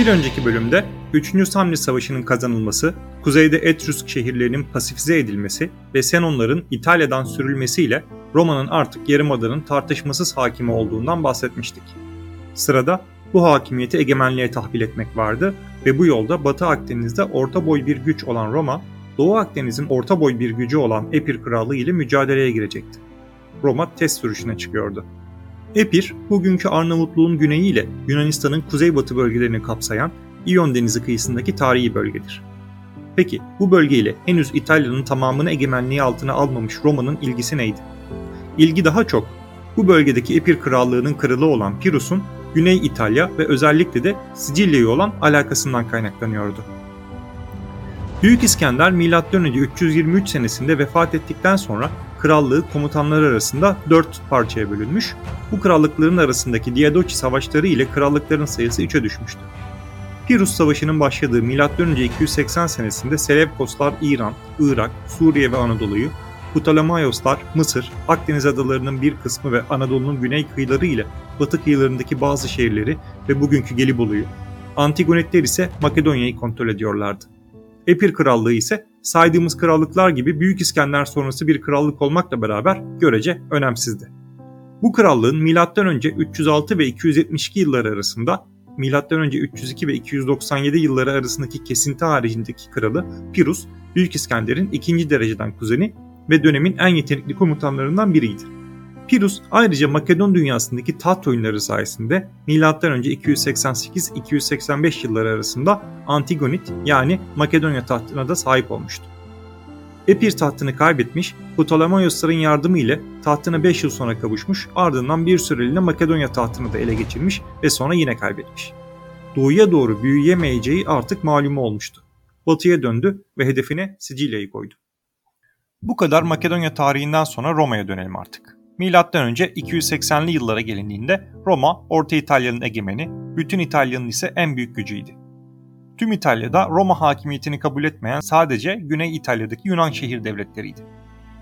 Bir önceki bölümde 3. Samnis Savaşı'nın kazanılması, kuzeyde Etrüsk şehirlerinin pasifize edilmesi ve Senonların İtalya'dan sürülmesiyle Roma'nın artık yarımadanın tartışmasız hakimi olduğundan bahsetmiştik. Sırada bu hakimiyeti egemenliğe tahvil etmek vardı ve bu yolda Batı Akdeniz'de orta boy bir güç olan Roma, Doğu Akdeniz'in orta boy bir gücü olan Epir Krallığı ile mücadeleye girecekti. Roma test sürüşüne çıkıyordu. Epir, bugünkü Arnavutluğun güneyi ile Yunanistan'ın kuzeybatı bölgelerini kapsayan İyon Denizi kıyısındaki tarihi bölgedir. Peki bu bölgeyle henüz İtalya'nın tamamını egemenliği altına almamış Roma'nın ilgisi neydi? İlgi daha çok bu bölgedeki Epir Krallığı'nın kralı olan Pirus'un Güney İtalya ve özellikle de Sicilya'ya olan alakasından kaynaklanıyordu. Büyük İskender M.Ö. 323 senesinde vefat ettikten sonra krallığı komutanları arasında dört parçaya bölünmüş, bu krallıkların arasındaki Diadochi savaşları ile krallıkların sayısı 3'e düşmüştü. Pirus Savaşı'nın başladığı M.Ö. 280 senesinde Selevkoslar İran, Irak, Suriye ve Anadolu'yu, Ptolemaioslar Mısır, Akdeniz adalarının bir kısmı ve Anadolu'nun güney kıyıları ile batı kıyılarındaki bazı şehirleri ve bugünkü Gelibolu'yu, Antigonetler ise Makedonya'yı kontrol ediyorlardı. Epir Krallığı ise saydığımız krallıklar gibi Büyük İskender sonrası bir krallık olmakla beraber görece önemsizdi. Bu krallığın M.Ö. 306 ve 272 yılları arasında M.Ö. 302 ve 297 yılları arasındaki kesinti haricindeki kralı Pirus, Büyük İskender'in ikinci dereceden kuzeni ve dönemin en yetenekli komutanlarından biriydi. Pirus ayrıca Makedon dünyasındaki taht oyunları sayesinde M.Ö. 288-285 yılları arasında Antigonit yani Makedonya tahtına da sahip olmuştu. Epir tahtını kaybetmiş, Ptolemaiosların yardımı ile tahtına 5 yıl sonra kavuşmuş, ardından bir süreliğine Makedonya tahtını da ele geçirmiş ve sonra yine kaybetmiş. Doğuya doğru büyüyemeyeceği artık malumu olmuştu. Batıya döndü ve hedefine Sicilya'yı koydu. Bu kadar Makedonya tarihinden sonra Roma'ya dönelim artık. Önce 280'li yıllara gelindiğinde Roma, Orta İtalya'nın egemeni, bütün İtalya'nın ise en büyük gücüydü. Tüm İtalya'da Roma hakimiyetini kabul etmeyen sadece Güney İtalya'daki Yunan şehir devletleriydi.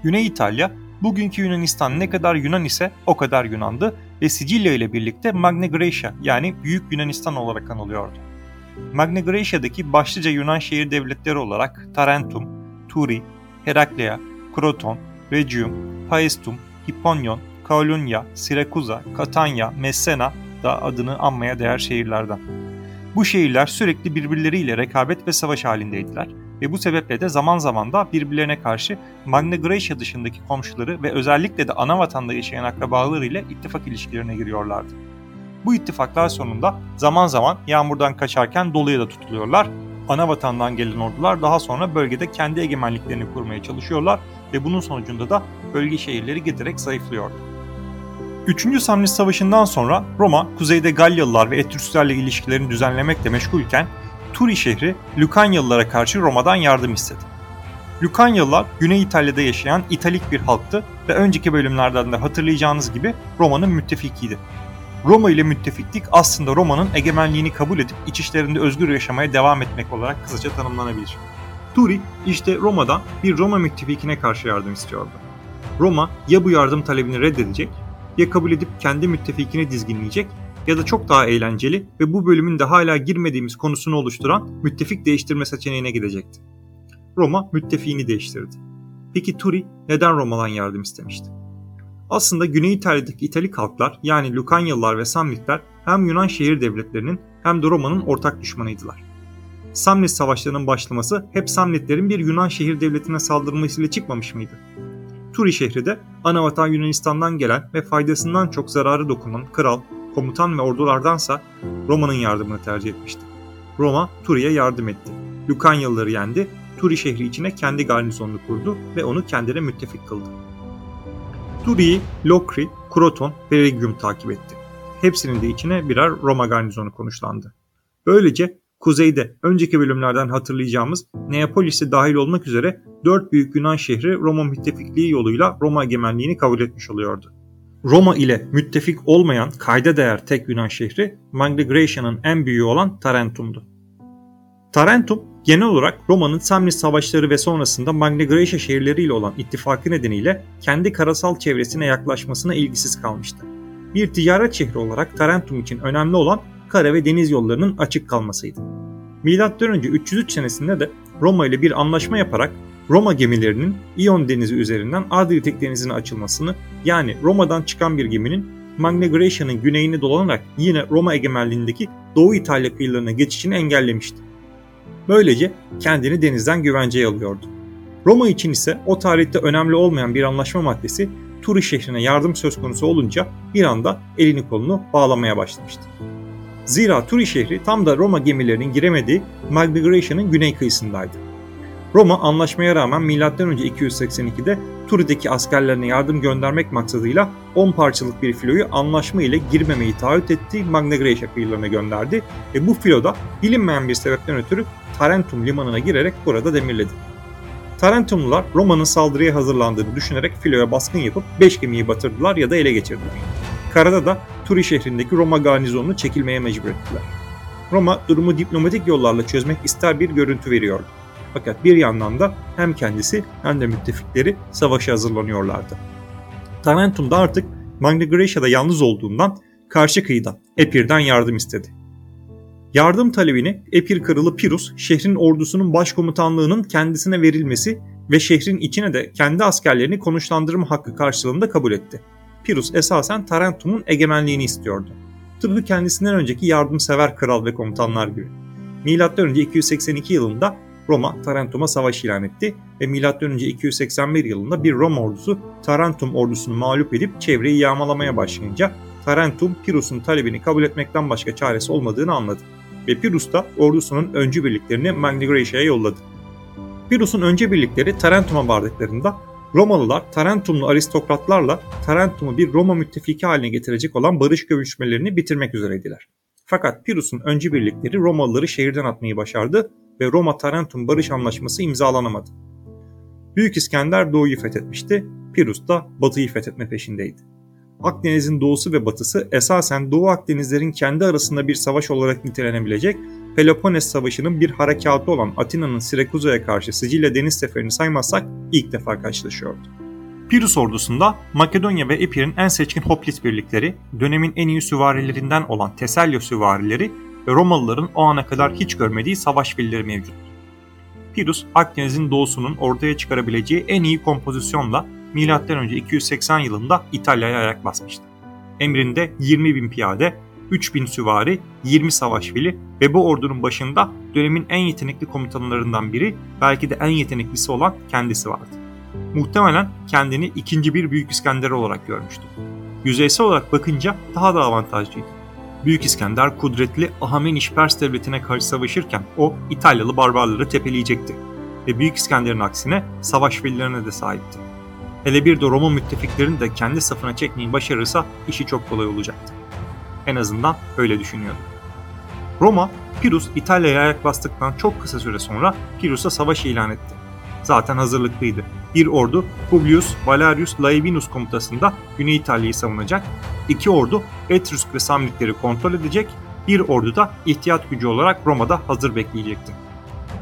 Güney İtalya, bugünkü Yunanistan ne kadar Yunan ise o kadar Yunandı ve Sicilya ile birlikte Magna Graecia yani Büyük Yunanistan olarak anılıyordu. Magna Graecia'daki başlıca Yunan şehir devletleri olarak Tarentum, Turi, Heraklea, Kroton, Regium, Paestum, Hipponion, Kaulonia, Sirakuza, Catania, Messena da adını anmaya değer şehirlerden. Bu şehirler sürekli birbirleriyle rekabet ve savaş halindeydiler ve bu sebeple de zaman zaman da birbirlerine karşı Magna Graecia dışındaki komşuları ve özellikle de ana vatanda yaşayan akrabalarıyla ittifak ilişkilerine giriyorlardı. Bu ittifaklar sonunda zaman zaman yağmurdan kaçarken doluya da tutuluyorlar. Ana vatandan gelen ordular daha sonra bölgede kendi egemenliklerini kurmaya çalışıyorlar ve bunun sonucunda da bölge şehirleri giderek zayıflıyordu. 3. Samnis Savaşı'ndan sonra Roma, kuzeyde Galyalılar ve Etrüsklerle ilişkilerini düzenlemekle meşgulken Turi şehri Lukanyalılara karşı Roma'dan yardım istedi. Lukanyalılar Güney İtalya'da yaşayan İtalik bir halktı ve önceki bölümlerden de hatırlayacağınız gibi Roma'nın müttefikiydi. Roma ile müttefiklik aslında Roma'nın egemenliğini kabul edip iç işlerinde özgür yaşamaya devam etmek olarak kısaca tanımlanabilir. Turi işte Roma'dan bir Roma müttefikine karşı yardım istiyordu. Roma ya bu yardım talebini reddedecek ya kabul edip kendi müttefikini dizginleyecek ya da çok daha eğlenceli ve bu bölümün de hala girmediğimiz konusunu oluşturan müttefik değiştirme seçeneğine gidecekti. Roma müttefiğini değiştirdi. Peki Turi neden Roma'dan yardım istemişti? Aslında Güney İtalya'daki İtalik halklar yani Lukanyalılar ve Samnitler hem Yunan şehir devletlerinin hem de Roma'nın ortak düşmanıydılar. Samnit savaşlarının başlaması hep Samnitlerin bir Yunan şehir devletine saldırmasıyla çıkmamış mıydı? Turi şehri de anavatan Yunanistan'dan gelen ve faydasından çok zararı dokunan kral, komutan ve ordulardansa Roma'nın yardımını tercih etmişti. Roma Turi'ye yardım etti. Lukanyalıları yendi, Turi şehri içine kendi garnizonunu kurdu ve onu kendine müttefik kıldı. Turi'yi Lokri, Kroton ve Rhegium takip etti. Hepsinin de içine birer Roma garnizonu konuşlandı. Böylece kuzeyde önceki bölümlerden hatırlayacağımız Neapolis'e dahil olmak üzere dört büyük Yunan şehri Roma müttefikliği yoluyla Roma egemenliğini kabul etmiş oluyordu. Roma ile müttefik olmayan kayda değer tek Yunan şehri Magna Graecia'nın en büyüğü olan Tarentum'du. Tarentum genel olarak Roma'nın Samnis savaşları ve sonrasında Magna Graecia şehirleriyle olan ittifakı nedeniyle kendi karasal çevresine yaklaşmasına ilgisiz kalmıştı. Bir ticaret şehri olarak Tarentum için önemli olan kara ve deniz yollarının açık kalmasıydı. Önce 303 senesinde de Roma ile bir anlaşma yaparak Roma gemilerinin İyon Denizi üzerinden Adriyatik Denizi'ne açılmasını yani Roma'dan çıkan bir geminin Magna Grecia'nın güneyini dolanarak yine Roma egemenliğindeki Doğu İtalya kıyılarına geçişini engellemişti. Böylece kendini denizden güvenceye alıyordu. Roma için ise o tarihte önemli olmayan bir anlaşma maddesi Turi şehrine yardım söz konusu olunca bir anda elini kolunu bağlamaya başlamıştı. Zira Turi şehri tam da Roma gemilerinin giremediği Magna güney kıyısındaydı. Roma anlaşmaya rağmen M.Ö. 282'de Turi'deki askerlerine yardım göndermek maksadıyla 10 parçalık bir filoyu anlaşma ile girmemeyi taahhüt ettiği Magna kıyılarına gönderdi ve bu filoda bilinmeyen bir sebepten ötürü Tarentum limanına girerek burada demirledi. Tarentumlular Roma'nın saldırıya hazırlandığını düşünerek filoya baskın yapıp 5 gemiyi batırdılar ya da ele geçirdiler. Karada da Turi şehrindeki Roma garnizonunu çekilmeye mecbur ettiler. Roma durumu diplomatik yollarla çözmek ister bir görüntü veriyordu. Fakat bir yandan da hem kendisi hem de müttefikleri savaşa hazırlanıyorlardı. Tarentum da artık Magna Grecia'da yalnız olduğundan karşı kıyıdan Epir'den yardım istedi. Yardım talebini Epir kralı Pirus şehrin ordusunun başkomutanlığının kendisine verilmesi ve şehrin içine de kendi askerlerini konuşlandırma hakkı karşılığında kabul etti. Pirus esasen Tarentum'un egemenliğini istiyordu. Tıpkı kendisinden önceki yardımsever kral ve komutanlar gibi. M.Ö. 282 yılında Roma Tarentum'a savaş ilan etti ve M.Ö. 281 yılında bir Roma ordusu Tarentum ordusunu mağlup edip çevreyi yağmalamaya başlayınca Tarentum Pirus'un talebini kabul etmekten başka çaresi olmadığını anladı ve Pirus da ordusunun öncü birliklerini Magna Grecia'ya yolladı. Pirus'un önce birlikleri Tarentum'a vardıklarında Romalılar Tarentumlu aristokratlarla Tarentum'u bir Roma müttefiki haline getirecek olan barış görüşmelerini bitirmek üzereydiler. Fakat Pirus'un öncü birlikleri Romalıları şehirden atmayı başardı ve Roma-Tarentum barış anlaşması imzalanamadı. Büyük İskender doğuyu fethetmişti, Pirus da batıyı fethetme peşindeydi. Akdeniz'in doğusu ve batısı esasen Doğu Akdenizlerin kendi arasında bir savaş olarak nitelenebilecek Peloponnes Savaşı'nın bir harekatı olan Atina'nın Sirakuza'ya karşı Sicilya deniz seferini saymazsak ilk defa karşılaşıyordu. Pirus ordusunda Makedonya ve Epir'in en seçkin Hoplit birlikleri, dönemin en iyi süvarilerinden olan Teselyo süvarileri ve Romalıların o ana kadar hiç görmediği savaş filleri mevcut. Pirus, Akdeniz'in doğusunun ortaya çıkarabileceği en iyi kompozisyonla M.Ö. 280 yılında İtalya'ya ayak basmıştı. Emrinde 20 bin piyade, 3 bin süvari, 20 savaş fili ve bu ordunun başında dönemin en yetenekli komutanlarından biri, belki de en yeteneklisi olan kendisi vardı. Muhtemelen kendini ikinci bir Büyük İskender olarak görmüştü. Yüzeysel olarak bakınca daha da avantajlıydı. Büyük İskender kudretli Ahameniş Pers devletine karşı savaşırken o İtalyalı barbarları tepeleyecekti ve Büyük İskender'in aksine savaş fillerine de sahipti. Hele bir de Roma müttefiklerini de kendi safına çekmeyi başarırsa işi çok kolay olacaktı. En azından öyle düşünüyordu. Roma, Pirus İtalya'ya ayak bastıktan çok kısa süre sonra Pirus'a savaş ilan etti. Zaten hazırlıklıydı. Bir ordu Publius Valerius Laevinus komutasında Güney İtalya'yı savunacak, iki ordu Etrusk ve Samnikleri kontrol edecek, bir ordu da ihtiyat gücü olarak Roma'da hazır bekleyecekti.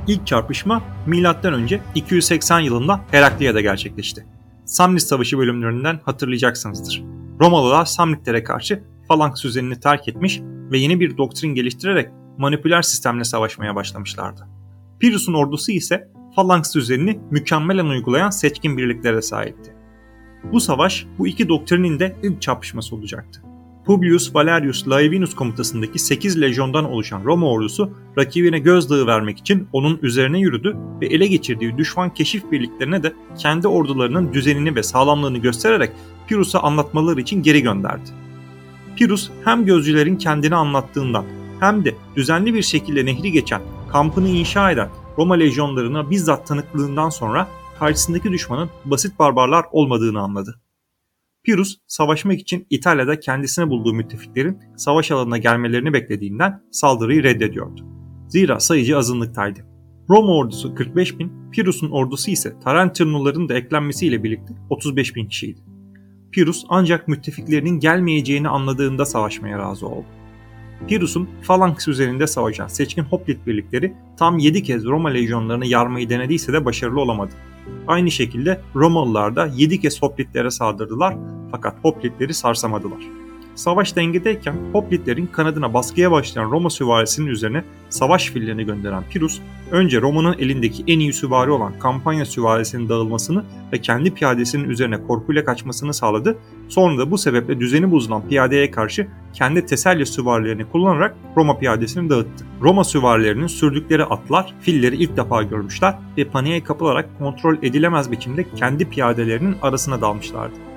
İlk çarpışma M.Ö. 280 yılında Heraklia'da gerçekleşti. Samnis Savaşı bölümlerinden hatırlayacaksınızdır. Romalılar Samniklere karşı falanks düzenini terk etmiş ve yeni bir doktrin geliştirerek manipüler sistemle savaşmaya başlamışlardı. Pirus'un ordusu ise falanks düzenini mükemmelen uygulayan seçkin birliklere sahipti. Bu savaş bu iki doktrinin de ilk çarpışması olacaktı. Publius Valerius Laevinus komutasındaki 8 lejyondan oluşan Roma ordusu rakibine gözdağı vermek için onun üzerine yürüdü ve ele geçirdiği düşman keşif birliklerine de kendi ordularının düzenini ve sağlamlığını göstererek Pirus'a anlatmaları için geri gönderdi. Pirus hem gözcülerin kendini anlattığından hem de düzenli bir şekilde nehri geçen, kampını inşa eden Roma lejyonlarına bizzat tanıklığından sonra karşısındaki düşmanın basit barbarlar olmadığını anladı. Pirus savaşmak için İtalya'da kendisine bulduğu müttefiklerin savaş alanına gelmelerini beklediğinden saldırıyı reddediyordu. Zira sayıcı azınlıktaydı. Roma ordusu 45 bin, Pirus'un ordusu ise Tarenturnuların da eklenmesiyle birlikte 35 bin kişiydi. Pirus ancak müttefiklerinin gelmeyeceğini anladığında savaşmaya razı oldu. Pirus'un falanks üzerinde savaşan seçkin Hoplit birlikleri tam 7 kez Roma lejyonlarını yarmayı denediyse de başarılı olamadı. Aynı şekilde Romalılar da 7 kez Hoplitlere saldırdılar fakat Hoplitleri sarsamadılar. Savaş dengedeyken hoplitlerin kanadına baskıya başlayan Roma süvarisinin üzerine savaş fillerini gönderen Pirus, önce Roma'nın elindeki en iyi süvari olan Kampanya süvarisinin dağılmasını ve kendi piyadesinin üzerine korkuyla kaçmasını sağladı. Sonra da bu sebeple düzeni bozulan piyadeye karşı kendi Teselya süvarilerini kullanarak Roma piyadesini dağıttı. Roma süvarilerinin sürdükleri atlar filleri ilk defa görmüşler ve paniğe kapılarak kontrol edilemez biçimde kendi piyadelerinin arasına dalmışlardı.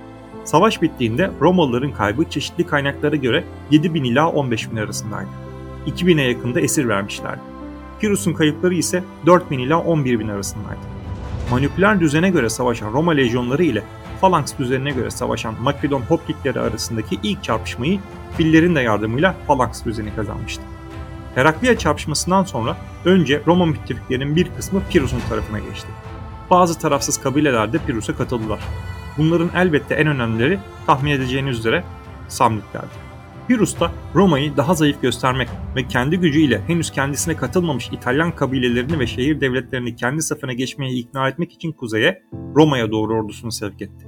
Savaş bittiğinde Romalıların kaybı çeşitli kaynaklara göre 7000 ila 15000 arasındaydı. 2000'e yakında esir vermişlerdi. Pirus'un kayıpları ise 4000 ila 11000 arasındaydı. Manipüler düzene göre savaşan Roma lejyonları ile Falanks düzenine göre savaşan Makedon hoplitleri arasındaki ilk çarpışmayı fillerin de yardımıyla Falanks düzeni kazanmıştı. Herakliya çarpışmasından sonra önce Roma müttefiklerinin bir kısmı Pirus'un tarafına geçti. Bazı tarafsız kabileler de Pirus'a katıldılar. Bunların elbette en önemlileri tahmin edeceğiniz üzere Samnitlerdi. Pirus da Roma'yı daha zayıf göstermek ve kendi gücüyle henüz kendisine katılmamış İtalyan kabilelerini ve şehir devletlerini kendi safına geçmeye ikna etmek için kuzeye Roma'ya doğru ordusunu sevk etti.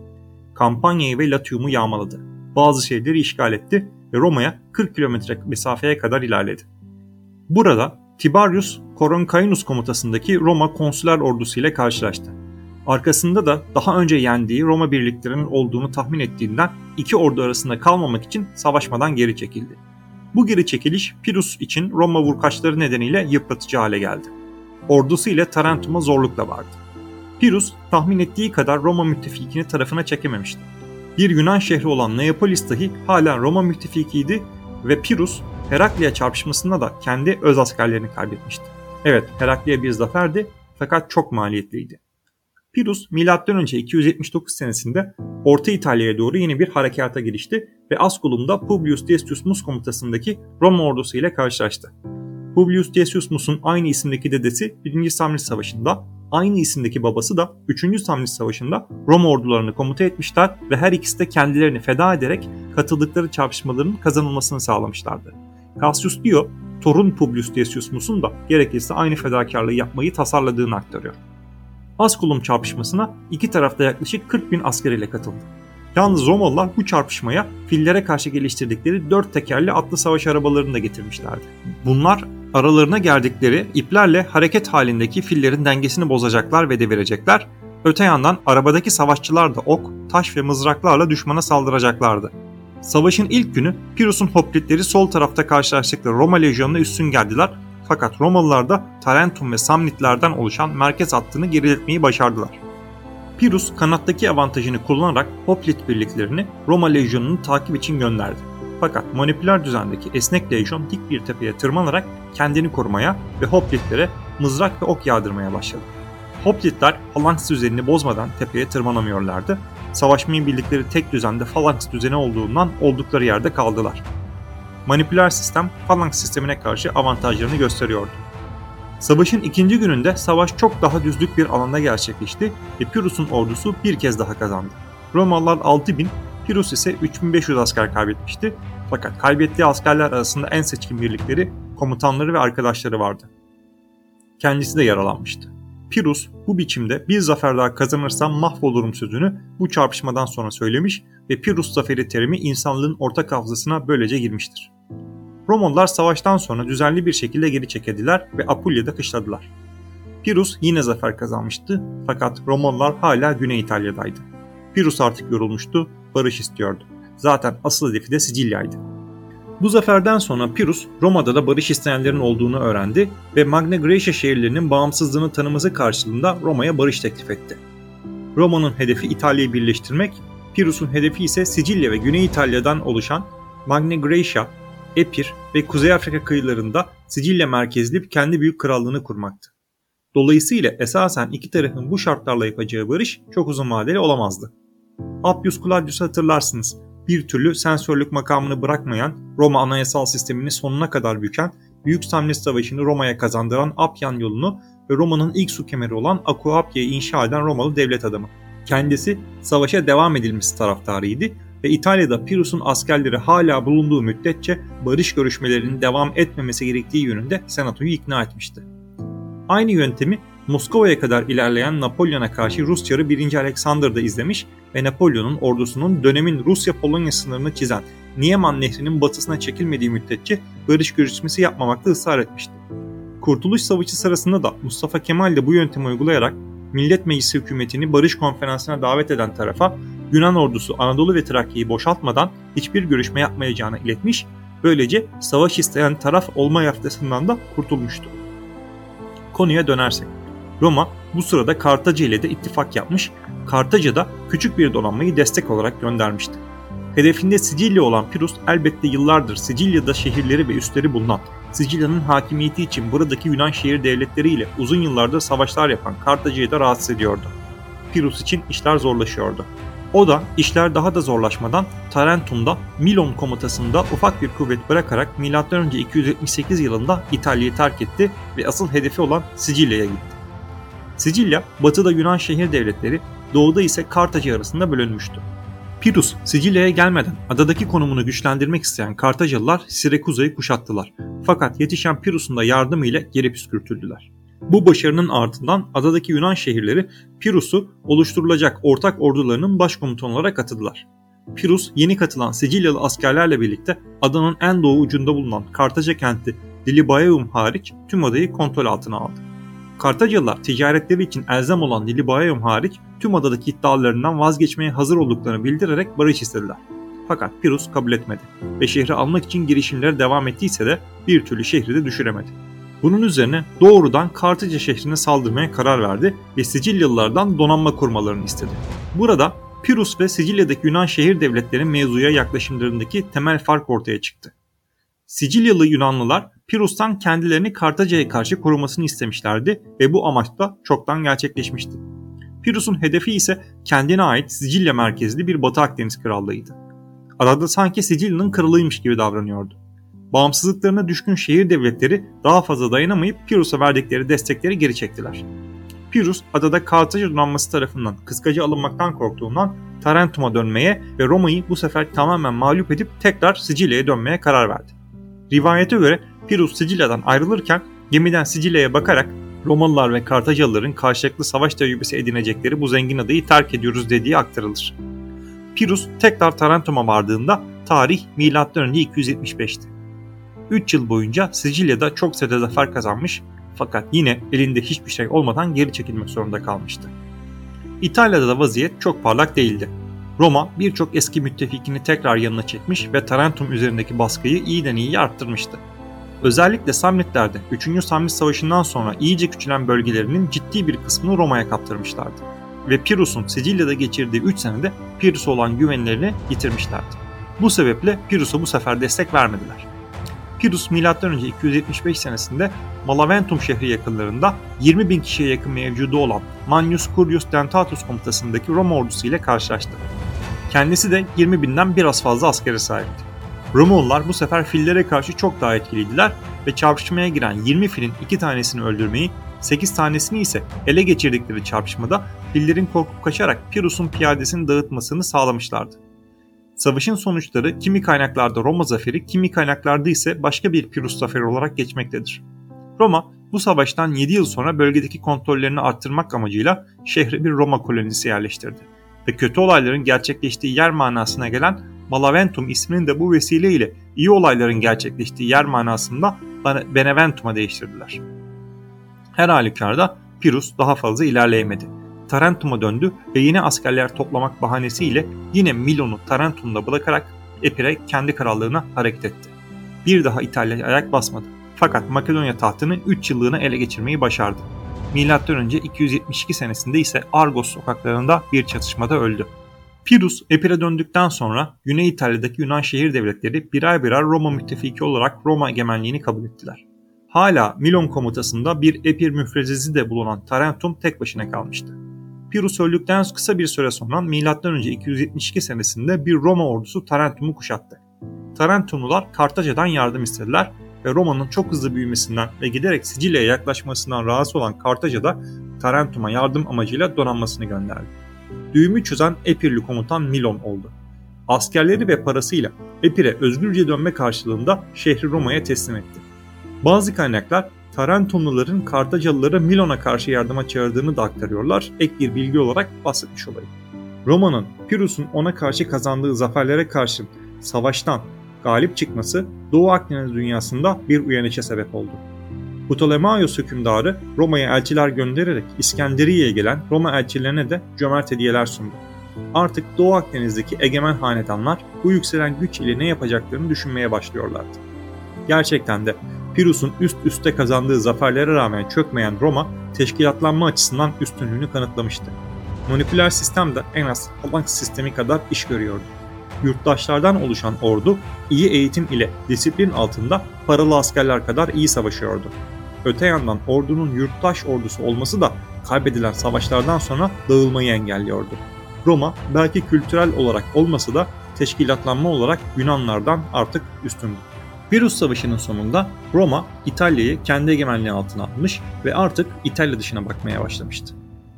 Kampanya'yı ve Latium'u yağmaladı. Bazı şehirleri işgal etti ve Roma'ya 40 kilometre mesafeye kadar ilerledi. Burada Tibarius Coroncainus komutasındaki Roma konsüler ordusu ile karşılaştı. Arkasında da daha önce yendiği Roma birliklerinin olduğunu tahmin ettiğinden iki ordu arasında kalmamak için savaşmadan geri çekildi. Bu geri çekiliş Pirus için Roma vurkaçları nedeniyle yıpratıcı hale geldi. Ordusu ile Tarentum'a zorlukla vardı. Pirus tahmin ettiği kadar Roma müttefikini tarafına çekememişti. Bir Yunan şehri olan Neapolis dahi hala Roma müttefikiydi ve Pirus Herakliya çarpışmasında da kendi öz askerlerini kaybetmişti. Evet Herakliya bir zaferdi fakat çok maliyetliydi. Pirus M.Ö. 279 senesinde Orta İtalya'ya doğru yeni bir harekata girişti ve Asculum'da Publius Decius Mus komutasındaki Roma ordusu ile karşılaştı. Publius Decius Mus'un aynı isimdeki dedesi 1. Samnis Savaşı'nda, aynı isimdeki babası da 3. Samnis Savaşı'nda Roma ordularını komuta etmişler ve her ikisi de kendilerini feda ederek katıldıkları çarpışmaların kazanılmasını sağlamışlardı. Cassius Dio, torun Publius Decius Mus'un da gerekirse aynı fedakarlığı yapmayı tasarladığını aktarıyor. Asculum çarpışmasına iki tarafta yaklaşık 40 bin asker ile katıldı. Yalnız Romalılar bu çarpışmaya fillere karşı geliştirdikleri dört tekerli atlı savaş arabalarını da getirmişlerdi. Bunlar aralarına gerdikleri iplerle hareket halindeki fillerin dengesini bozacaklar ve devirecekler. Öte yandan arabadaki savaşçılar da ok, taş ve mızraklarla düşmana saldıracaklardı. Savaşın ilk günü Pirus'un hoplitleri sol tarafta karşılaştıkları Roma lejyonuna üstün geldiler fakat Romalılar da Tarentum ve Samnitlerden oluşan merkez hattını geriletmeyi başardılar. Pirus kanattaki avantajını kullanarak Hoplit birliklerini Roma lejyonunu takip için gönderdi. Fakat manipüler düzendeki esnek lejyon dik bir tepeye tırmanarak kendini korumaya ve Hoplitlere mızrak ve ok yağdırmaya başladı. Hoplitler falanks düzenini bozmadan tepeye tırmanamıyorlardı. Savaşmayı bildikleri tek düzende falanks düzeni olduğundan oldukları yerde kaldılar manipüler sistem Phalanx sistemine karşı avantajlarını gösteriyordu. Savaşın ikinci gününde savaş çok daha düzlük bir alanda gerçekleşti ve Pyrrhus'un ordusu bir kez daha kazandı. Romalılar 6000, Pyrrhus ise 3500 asker kaybetmişti. Fakat kaybettiği askerler arasında en seçkin birlikleri, komutanları ve arkadaşları vardı. Kendisi de yaralanmıştı. Pirus bu biçimde bir zafer daha kazanırsam mahvolurum sözünü bu çarpışmadan sonra söylemiş ve Pirus zaferi terimi insanlığın ortak hafızasına böylece girmiştir. Romalılar savaştan sonra düzenli bir şekilde geri çekildiler ve Apulia'da kışladılar. Pirus yine zafer kazanmıştı fakat Romalılar hala Güney İtalya'daydı. Pirus artık yorulmuştu, barış istiyordu. Zaten asıl hedefi de Sicilya'ydı. Bu zaferden sonra Pirus, Roma'da da barış isteyenlerin olduğunu öğrendi ve Magna Graecia şehirlerinin bağımsızlığını tanıması karşılığında Roma'ya barış teklif etti. Roma'nın hedefi İtalya'yı birleştirmek, Pirus'un hedefi ise Sicilya ve Güney İtalya'dan oluşan Magna Graecia, Epir ve Kuzey Afrika kıyılarında Sicilya merkezli kendi büyük krallığını kurmaktı. Dolayısıyla esasen iki tarafın bu şartlarla yapacağı barış çok uzun vadeli olamazdı. Appius Claudius'u hatırlarsınız bir türlü sensörlük makamını bırakmayan, Roma anayasal sistemini sonuna kadar büken, Büyük Samnis Savaşı'nı Roma'ya kazandıran Apyan yolunu ve Roma'nın ilk su kemeri olan Aquapya'yı inşa eden Romalı devlet adamı. Kendisi savaşa devam edilmesi taraftarıydı ve İtalya'da Pirus'un askerleri hala bulunduğu müddetçe barış görüşmelerinin devam etmemesi gerektiği yönünde senatoyu ikna etmişti. Aynı yöntemi Moskova'ya kadar ilerleyen Napolyon'a karşı Rus çarı 1. Alexander da izlemiş ve Napolyon'un ordusunun dönemin Rusya-Polonya sınırını çizen Nieman Nehri'nin batısına çekilmediği müddetçe barış görüşmesi yapmamakta ısrar etmişti. Kurtuluş Savaşı sırasında da Mustafa Kemal de bu yöntemi uygulayarak Millet Meclisi hükümetini barış konferansına davet eden tarafa Yunan ordusu Anadolu ve Trakya'yı boşaltmadan hiçbir görüşme yapmayacağını iletmiş, böylece savaş isteyen taraf olma yaftasından da kurtulmuştu. Konuya dönersek, Roma bu sırada Kartaca ile de ittifak yapmış, Kartaca da küçük bir donanmayı destek olarak göndermişti. Hedefinde Sicilya olan Pirus elbette yıllardır Sicilya'da şehirleri ve üsleri bulunan, Sicilya'nın hakimiyeti için buradaki Yunan şehir devletleriyle uzun yıllardır savaşlar yapan Kartaca'yı da rahatsız ediyordu. Pirus için işler zorlaşıyordu. O da işler daha da zorlaşmadan Tarentum'da Milon komutasında ufak bir kuvvet bırakarak M.Ö. 278 yılında İtalya'yı terk etti ve asıl hedefi olan Sicilya'ya gitti. Sicilya, batıda Yunan şehir devletleri, doğuda ise Kartaca arasında bölünmüştü. Pirus, Sicilya'ya gelmeden adadaki konumunu güçlendirmek isteyen Kartacalılar Sirakuza'yı kuşattılar. Fakat yetişen Pirus'un da yardımı ile geri püskürtüldüler. Bu başarının ardından adadaki Yunan şehirleri Pirus'u oluşturulacak ortak ordularının başkomutanı olarak atadılar. Pirus yeni katılan Sicilyalı askerlerle birlikte adanın en doğu ucunda bulunan Kartaca kenti Lilybaeum hariç tüm adayı kontrol altına aldı. Kartacalılar ticaretleri için elzem olan Lilybaeum hariç tüm adadaki iddialarından vazgeçmeye hazır olduklarını bildirerek barış istediler. Fakat Pirus kabul etmedi ve şehri almak için girişimlere devam ettiyse de bir türlü şehri de düşüremedi. Bunun üzerine doğrudan Kartaca şehrine saldırmaya karar verdi ve Sicilyalılardan donanma kurmalarını istedi. Burada Pirus ve Sicilya'daki Yunan şehir devletleri mevzuya yaklaşımlarındaki temel fark ortaya çıktı. Sicilyalı Yunanlılar Pirus'tan kendilerini Kartaca'ya karşı korumasını istemişlerdi ve bu amaç da çoktan gerçekleşmişti. Pirus'un hedefi ise kendine ait Sicilya merkezli bir Batı Akdeniz krallığıydı. Adada sanki Sicilya'nın kralıymış gibi davranıyordu. Bağımsızlıklarına düşkün şehir devletleri daha fazla dayanamayıp Pirus'a verdikleri destekleri geri çektiler. Pirus adada Kartaca donanması tarafından kıskacı alınmaktan korktuğundan Tarentum'a dönmeye ve Roma'yı bu sefer tamamen mağlup edip tekrar Sicilya'ya dönmeye karar verdi. Rivayete göre Pirus Sicilya'dan ayrılırken gemiden Sicilya'ya bakarak Romalılar ve Kartacalıların karşılıklı savaş tecrübesi edinecekleri bu zengin adayı terk ediyoruz dediği aktarılır. Pirus tekrar Tarentum'a vardığında tarih M.Ö. 275'ti. 3 yıl boyunca Sicilya'da çok sayıda zafer kazanmış fakat yine elinde hiçbir şey olmadan geri çekilmek zorunda kalmıştı. İtalya'da da vaziyet çok parlak değildi. Roma birçok eski müttefikini tekrar yanına çekmiş ve Tarentum üzerindeki baskıyı iyiden iyiye arttırmıştı. Özellikle Samnitlerde 3. Samnit Savaşı'ndan sonra iyice küçülen bölgelerinin ciddi bir kısmını Roma'ya kaptırmışlardı. Ve Pirus'un Sicilya'da geçirdiği 3 senede Pirus'a olan güvenlerini yitirmişlerdi. Bu sebeple Pirus'a bu sefer destek vermediler. Pirus M.Ö. 275 senesinde Malaventum şehri yakınlarında 20 bin kişiye yakın mevcudu olan Manius Curius Dentatus komutasındaki Roma ordusu ile karşılaştı. Kendisi de 20 binden biraz fazla askere sahipti. Romalılar bu sefer fillere karşı çok daha etkiliydiler ve çarpışmaya giren 20 filin 2 tanesini öldürmeyi, 8 tanesini ise ele geçirdikleri çarpışmada fillerin korkup kaçarak Pirus'un piyadesini dağıtmasını sağlamışlardı. Savaşın sonuçları kimi kaynaklarda Roma zaferi, kimi kaynaklarda ise başka bir Pirus zaferi olarak geçmektedir. Roma bu savaştan 7 yıl sonra bölgedeki kontrollerini arttırmak amacıyla şehre bir Roma kolonisi yerleştirdi ve kötü olayların gerçekleştiği yer manasına gelen Malaventum ismini de bu vesileyle iyi olayların gerçekleştiği yer manasında Beneventum'a değiştirdiler. Her halükarda Pirus daha fazla ilerleyemedi. Tarentum'a döndü ve yeni askerler toplamak bahanesiyle yine Milon'u Tarentum'da bırakarak Epire kendi krallığına hareket etti. Bir daha İtalya'ya ayak basmadı. Fakat Makedonya tahtını 3 yıllığına ele geçirmeyi başardı. M.Ö. 272 senesinde ise Argos sokaklarında bir çatışmada öldü. Pirus, Epir'e döndükten sonra Güney İtalya'daki Yunan şehir devletleri birer birer Roma müttefiki olarak Roma egemenliğini kabul ettiler. Hala Milon komutasında bir Epir müfrezizi de bulunan Tarentum tek başına kalmıştı. Pirus öldükten kısa bir süre sonra M.Ö. 272 senesinde bir Roma ordusu Tarentum'u kuşattı. Tarentumlular Kartaca'dan yardım istediler ve Roma'nın çok hızlı büyümesinden ve giderek Sicilya'ya yaklaşmasından rahatsız olan Kartaca'da Tarentum'a yardım amacıyla donanmasını gönderdi. Düğümü çözen Epirli komutan Milon oldu. Askerleri ve parasıyla Epir'e özgürce dönme karşılığında şehri Roma'ya teslim etti. Bazı kaynaklar Tarentumluların Kartacalıları Milon'a karşı yardıma çağırdığını da aktarıyorlar. Ek bir bilgi olarak bahsetmiş olayım. Roma'nın Pirus'un ona karşı kazandığı zaferlere karşın savaştan galip çıkması Doğu Akdeniz dünyasında bir uyanışa sebep oldu. Ptolemaios hükümdarı Roma'ya elçiler göndererek İskenderiye'ye gelen Roma elçilerine de cömert hediyeler sundu. Artık Doğu Akdeniz'deki egemen hanedanlar bu yükselen güç ile ne yapacaklarını düşünmeye başlıyorlardı. Gerçekten de Pirus'un üst üste kazandığı zaferlere rağmen çökmeyen Roma, teşkilatlanma açısından üstünlüğünü kanıtlamıştı. Moleküler sistem de en az Phalanx sistemi kadar iş görüyordu. Yurttaşlardan oluşan ordu, iyi eğitim ile disiplin altında paralı askerler kadar iyi savaşıyordu. Öte yandan ordunun yurttaş ordusu olması da kaybedilen savaşlardan sonra dağılmayı engelliyordu. Roma belki kültürel olarak olmasa da teşkilatlanma olarak Yunanlardan artık üstündü. Pirus Savaşı'nın sonunda Roma İtalya'yı kendi egemenliği altına almış ve artık İtalya dışına bakmaya başlamıştı.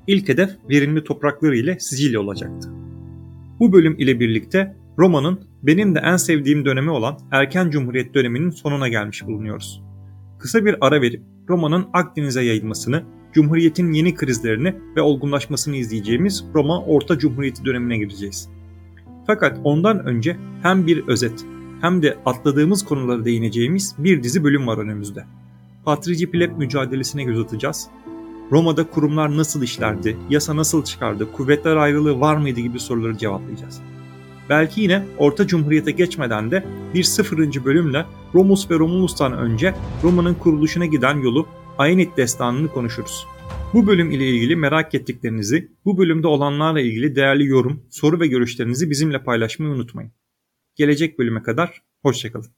İlk hedef verimli toprakları ile Sicilya olacaktı. Bu bölüm ile birlikte Roma'nın benim de en sevdiğim dönemi olan erken cumhuriyet döneminin sonuna gelmiş bulunuyoruz. Kısa bir ara verip Roma'nın Akdeniz'e yayılmasını, Cumhuriyet'in yeni krizlerini ve olgunlaşmasını izleyeceğimiz Roma Orta Cumhuriyeti dönemine gireceğiz. Fakat ondan önce hem bir özet hem de atladığımız konulara değineceğimiz bir dizi bölüm var önümüzde. Patrici Pleb mücadelesine göz atacağız. Roma'da kurumlar nasıl işlerdi, yasa nasıl çıkardı, kuvvetler ayrılığı var mıydı gibi soruları cevaplayacağız. Belki yine Orta Cumhuriyete geçmeden de bir sıfırıncı bölümle Romus ve Romulus'tan önce Roma'nın kuruluşuna giden yolu Aenit destanını konuşuruz. Bu bölüm ile ilgili merak ettiklerinizi, bu bölümde olanlarla ilgili değerli yorum, soru ve görüşlerinizi bizimle paylaşmayı unutmayın. Gelecek bölüme kadar hoşçakalın.